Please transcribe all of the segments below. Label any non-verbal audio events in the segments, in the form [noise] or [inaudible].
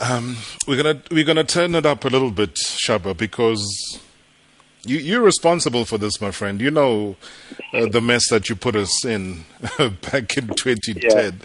Um, we're gonna we're gonna turn it up a little bit, Shaba, because you, you're responsible for this, my friend. You know uh, the mess that you put us in [laughs] back in 2010.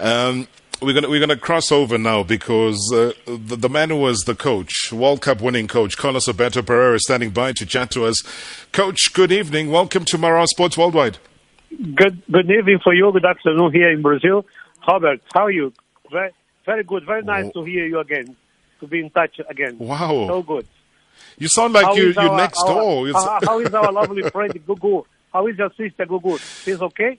Yeah. Um, we're gonna we're gonna cross over now because uh, the, the, man who was the coach, World Cup winning coach, Carlos Alberto Parreira, is standing by to chat to us. Coach, good evening. Welcome to Marawa Sports Worldwide. Good good evening for you. Good afternoon here in Brazil. Robert, how are you? Very good. Very nice oh. to hear you again. To be in touch again. Wow. So good. You sound like you, you're next our, door. [laughs] How, how is our [laughs] lovely friend Gugu? How is your sister Gugu? She's okay?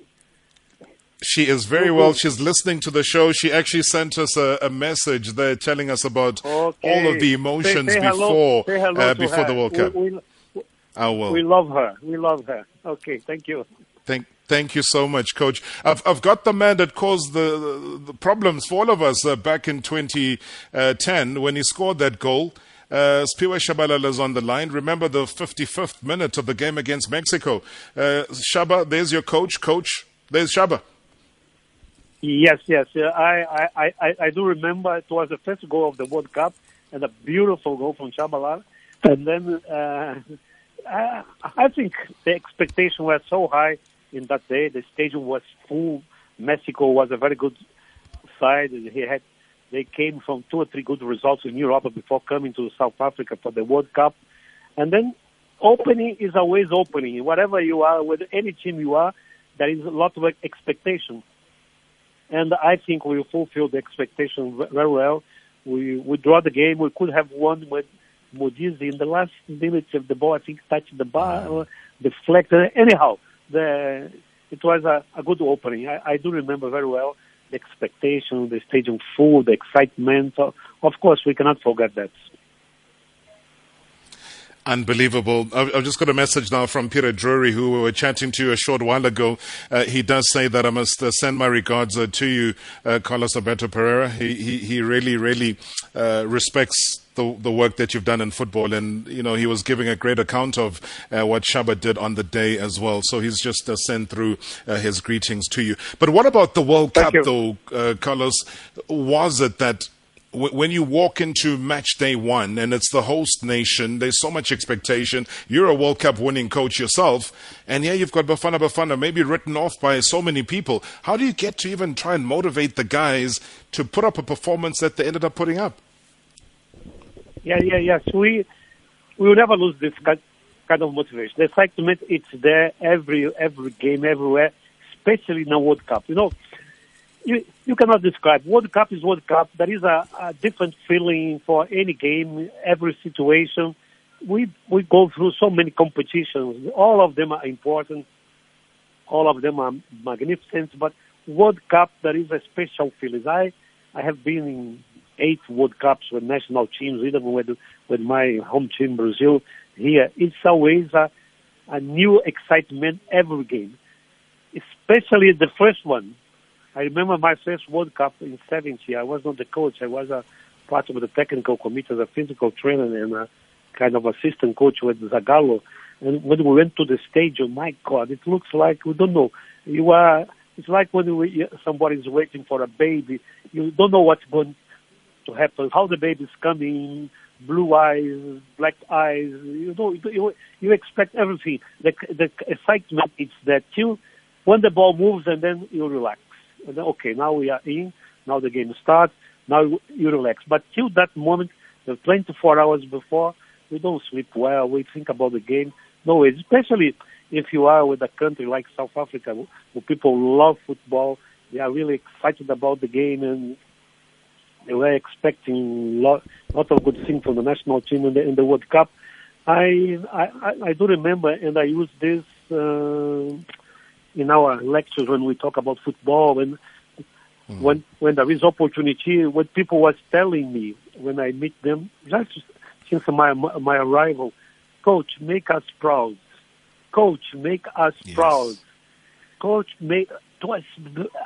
She is very Gugu. well. She's listening to the show. She actually sent us a, a message there telling us about okay. all of the emotions say, say before uh, before her. the World Cup. We, we, I will. We love her. We love her. Okay, thank you. Thank, Thank you so much, Coach. I've, I've got the man that caused the, the problems for all of us uh, back in 2010 when he scored that goal. Uh, Siphiwe Tshabalala is on the line. Remember the 55th minute of the game against Mexico. Uh, Shaba, there's your coach. Coach, there's Shaba. Yes, yes. Uh, I, I, I, I do remember it was the first goal of the World Cup and a beautiful goal from Tshabalala. And then uh, [laughs] I, I think the expectation was so high in that day. The stadium was full. Mexico was a very good side. He had they came from two or three good results in Europe before coming to South Africa for the World Cup. And then opening is always opening. Whatever you are, with any team you are, there is a lot of expectation. And I think we fulfilled the expectation very well. We we draw the game. We could have won with Modiz in the last minutes of the ball. I think touched the bar, or deflected. Anyhow, the it was a, a good opening. I, I do remember very well the expectation, the stadium full, the excitement. Of course, we cannot forget that. Unbelievable. I've just got a message now from Peter Drury, who we were chatting to a short while ago. Uh, he does say that I must uh, send my regards uh, to you, uh, Carlos Alberto Parreira. He, he, he really, really uh, respects the, the work that you've done in football. And, you know, he was giving a great account of uh, what Shaba did on the day as well. So he's just uh, sent through uh, his greetings to you. But what about the World Thank Cup, you. though, uh, Carlos? Was it that when you walk into match day one and it's the host nation, there's so much expectation. You're a World Cup winning coach yourself, and yeah, you've got Bafana Bafana maybe written off by so many people. How do you get to even try and motivate the guys to put up a performance that they ended up putting up? Yeah, yeah, yes. We we will never lose this kind of motivation. The excitement it's there every every game, everywhere, especially in the World Cup. You know, you you cannot describe. World Cup is World Cup. There is a, a different feeling for any game, every situation. We we go through so many competitions. All of them are important. All of them are magnificent. But World Cup, there is a special feeling. I I have been in eight World Cups with national teams, even with with my home team Brazil here. It's always a, a new excitement every game, especially the first one. I remember my first World Cup in '70. I was not the coach. I was a part of the technical committee, the physical trainer, and a kind of assistant coach with Zagallo. And when we went to the stage, stadium, my God, it looks like we don't know. You are. It's like when we, somebody is waiting for a baby. You don't know what's going to happen, how the baby is coming, blue eyes, black eyes. You know, you, you expect everything. The, the excitement is that till when the ball moves and then you relax. Okay, now we are in. Now the game starts. Now you relax. But till that moment, the 24 hours before, we don't sleep well. We think about the game. No, especially if you are with a country like South Africa, where people love football. They are really excited about the game and they were expecting lot lot of good things from the national team in the in the World Cup. I I, I do remember, and I use this uh, in our lectures when we talk about football. When mm-hmm. when when there is opportunity, what people was telling me when I meet them, just since my my arrival, coach, make us proud. Coach, make us yes. proud. Coach, make twice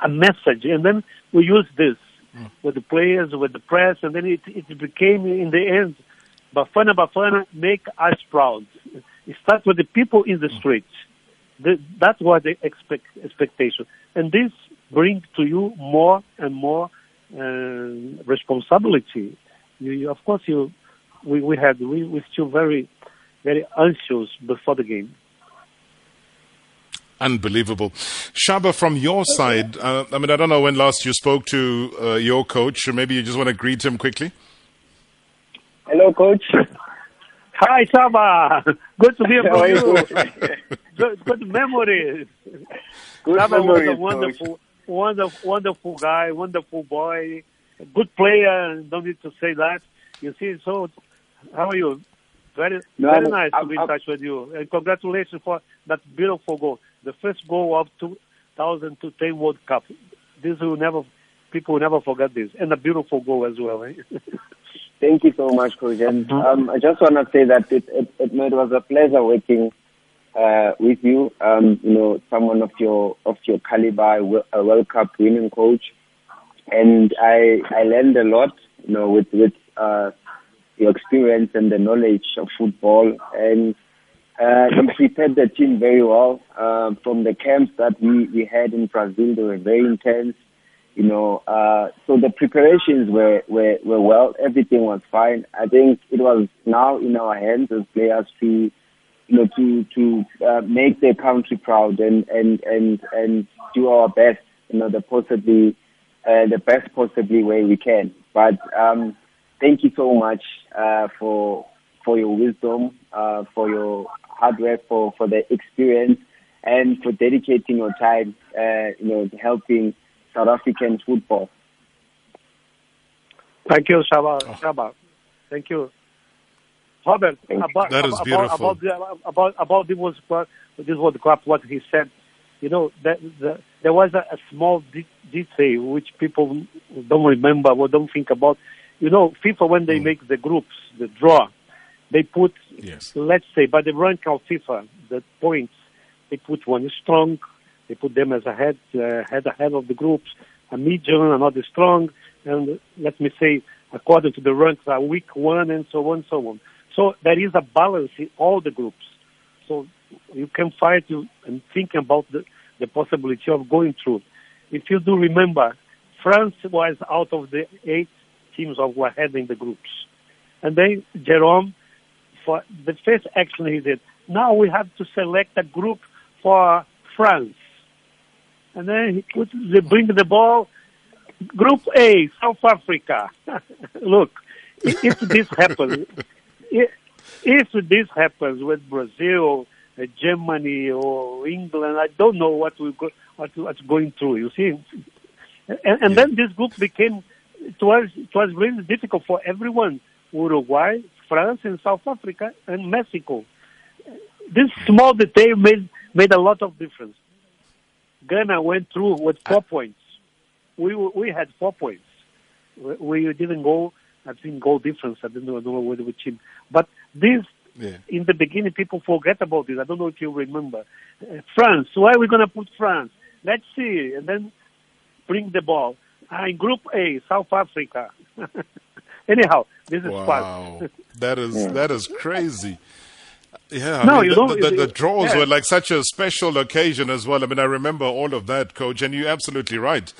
a message, and then we use this mm. with the players, with the press, and then it, it became in the end, Bafana Bafana, make us proud. It starts with the people in the mm. streets. The, that's what the expect, expectation. And this brings to you more and more and responsibility. You, you, of course, you we, we had we we still very very anxious before the game. Unbelievable. Shaba, from your side, uh, I mean, I don't know when last you spoke to uh, your coach. Or maybe you just want to greet him quickly. Hello, coach. [laughs] Hi, Shaba. Good to hear [laughs] from you. [laughs] good, good memories. Good memories, was a wonderful, wonderful, wonderful guy, wonderful boy, good player. Don't need to say that. You see, so how are you? Very, No, very I'm- nice to I'm- be in touch with you. And congratulations for that beautiful goal. The first goal of 2010 World Cup. This will never, people will never forget this. And a beautiful goal as well. Eh? Thank you so much, coach. And um, I just want to say that it, it, it, it was a pleasure working uh, with you. Um, you know, someone of your of your caliber, a World Cup winning coach, and I I learned a lot. You know, with with uh, your experience and the knowledge of football, and uh, you prepared the team very well. Uh, from the camps that we we had in Brazil, they were very intense you know, uh, so the preparations were, were, were well. Everything was fine. I think it was now in our hands as players to, you know, to, to, uh, make their country proud and, and, and, and do our best, you know, the possibly, uh, the best possibly way we can. But, um, thank you so much, uh, for, for your wisdom, uh, for your hard work, for, for the experience and for dedicating your time, uh, you know, helping, South African football. Thank you, Shaba. Shaba. Thank you. Robert, about, That is about, beautiful. About, the, about, about this was this World Cup, what he said, you know, that the, there was a, a small de- detail which people don't remember or don't think about. You know, FIFA, when they make the groups, the draw, they put, Yes. let's say, by the rank of FIFA, the points, they put one strong, they put them as a head, uh, head ahead of the groups, a medium, another strong, and let me say, according to the ranks, a weak one, and so on, so on. So there is a balance in all the groups. So you can fight and think about the, the possibility of going through. If you do remember, France was out of the eight teams that were heading the groups. And then Jerome, for the first action he did, now we have to select a group for France. And then he put bring the ball, Group A, South Africa. [laughs] Look, if this happens, if, if this happens with Brazil, uh, Germany, or England, I don't know what we go, what, what's going through. You see, and, and then this group became it was it was really difficult for everyone: Uruguay, France, and South Africa, and Mexico. This small detail made made a lot of difference. Ghana went through with four points. We we had four points. We, we didn't go. I think goal difference. I don't know, I don't know with which team. But this Yeah. in the beginning, people forget about this. I don't know if you remember. Uh, France, why are we going to put France? Let's see. And then bring the ball. Uh, in Group A, South Africa. [laughs] Anyhow, this is fun. Wow, that is [laughs] that is crazy. Yeah, I mean, the, don't- the, the, draws yeah. were like such a special occasion as well. I mean, I remember all of that, coach, and you're absolutely right.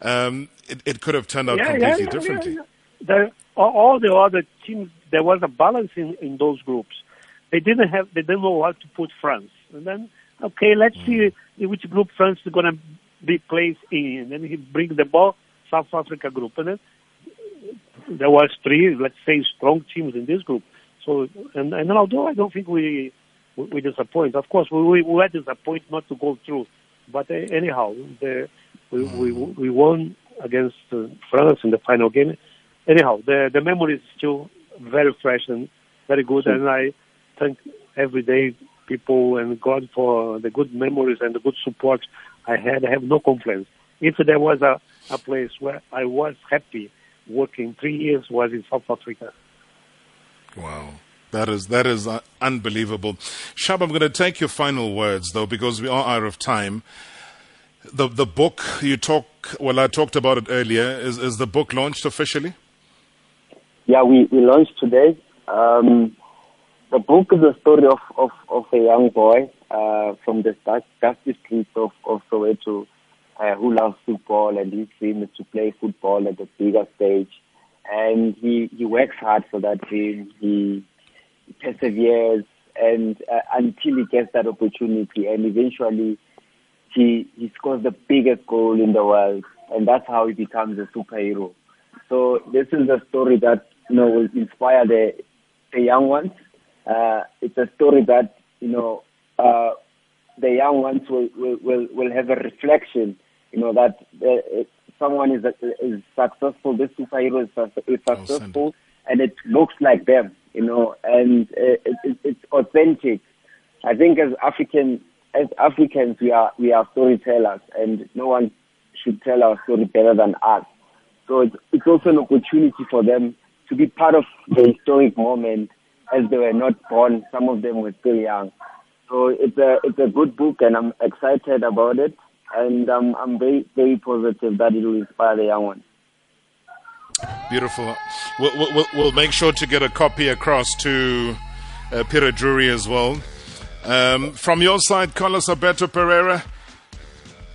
Um, it, it could have turned out yeah, completely yeah, yeah, differently. Yeah. All, the other teams, there was a balance in, in those groups. They didn't have, they didn't know how to put France. And then, okay, let's see in which group France is going to be placed in. And then he bring the ball, South Africa group. And then there was three, let's say, strong teams in this group. So, and, and although I don't think we we, we disappoint, of course, we, we were disappointed not to go through. But uh, anyhow, the, we, we we won against uh, France in the final game. Anyhow, the the memory is still very fresh and very good, and I thank every day people and God for the good memories and the good support I had. I have no complaints. If there was a, a place where I was happy working three years was in South Africa. Wow. That is that is uh, unbelievable. Shab, I'm going to take your final words though, because we are out of time. The the book you talk well, I talked about it earlier. Is is the book launched officially? Yeah, we, we launched today. Um, the book is a story of, of, of a young boy uh, from the dust- dusty streets of, of Soweto uh, who loves football, and his dream is to play football at the bigger stage. And he, he works hard for that dream. He perseveres, and uh, until he gets that opportunity, and eventually he he scores the biggest goal in the world, and that's how he becomes a superhero. So this is a story that you know will inspire the the young ones. Uh, it's a story that you know uh, the young ones will, will will will have a reflection. You know that uh, someone is is successful. This superhero is, is successful, and it looks like them. You know, and uh, it, it, it's authentic. I think as African as Africans, we are we are storytellers, and no one should tell our story better than us. So it's, it's also an opportunity for them to be part of the historic moment as they were not born. Some of them were still young. So it's a it's a good book, and I'm excited about it, and um, I'm very very positive that it will inspire the young ones. Beautiful. We'll, we'll, we'll make sure to get a copy across to uh, Peter Drury as well. Um, from your side, Carlos Alberto Parreira,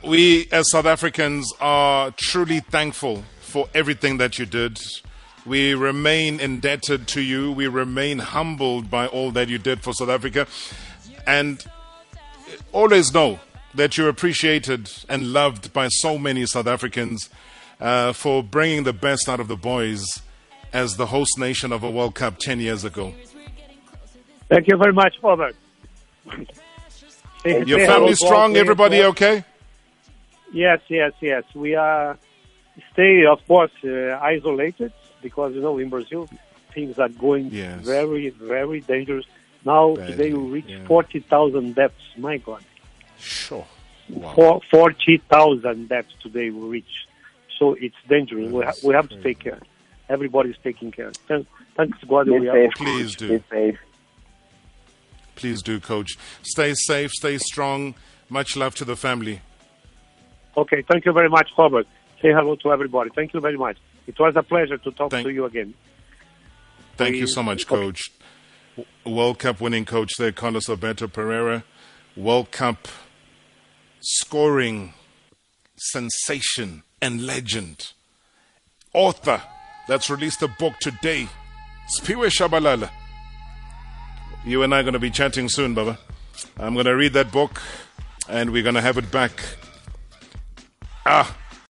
we as South Africans are truly thankful for everything that you did. We remain indebted to you. We remain humbled by all that you did for South Africa. And always know that you're appreciated and loved by so many South Africans uh, for bringing the best out of the boys as the host nation of a World Cup 10 years ago. Thank you very much, Robert. Your family strong? Everybody okay? Yes, yes, yes. We are stay, of course, uh, isolated because you know in Brazil things are going yes. very, very dangerous. Now Badly, today we reach yeah. forty thousand deaths. My God. Sure. Wow. forty thousand deaths today we reach. So it's dangerous. we, ha- we have to take care. Everybody's taking care. Thanks, to God. we are. Please do. Please do, Coach. Stay safe, stay strong. Much love to the family. Okay, thank you very much, Robert. Say hello to everybody. Thank you very much. It was a pleasure to talk thank, to you again. Thank you so much, Coach. World Cup winning coach there, Carlos Alberto Parreira. World Cup scoring sensation and legend. Author that's released a book today. Siphiwe Tshabalala you and I are going to be chatting soon, Baba. I'm going to read that book and we're going to have it back. Ah,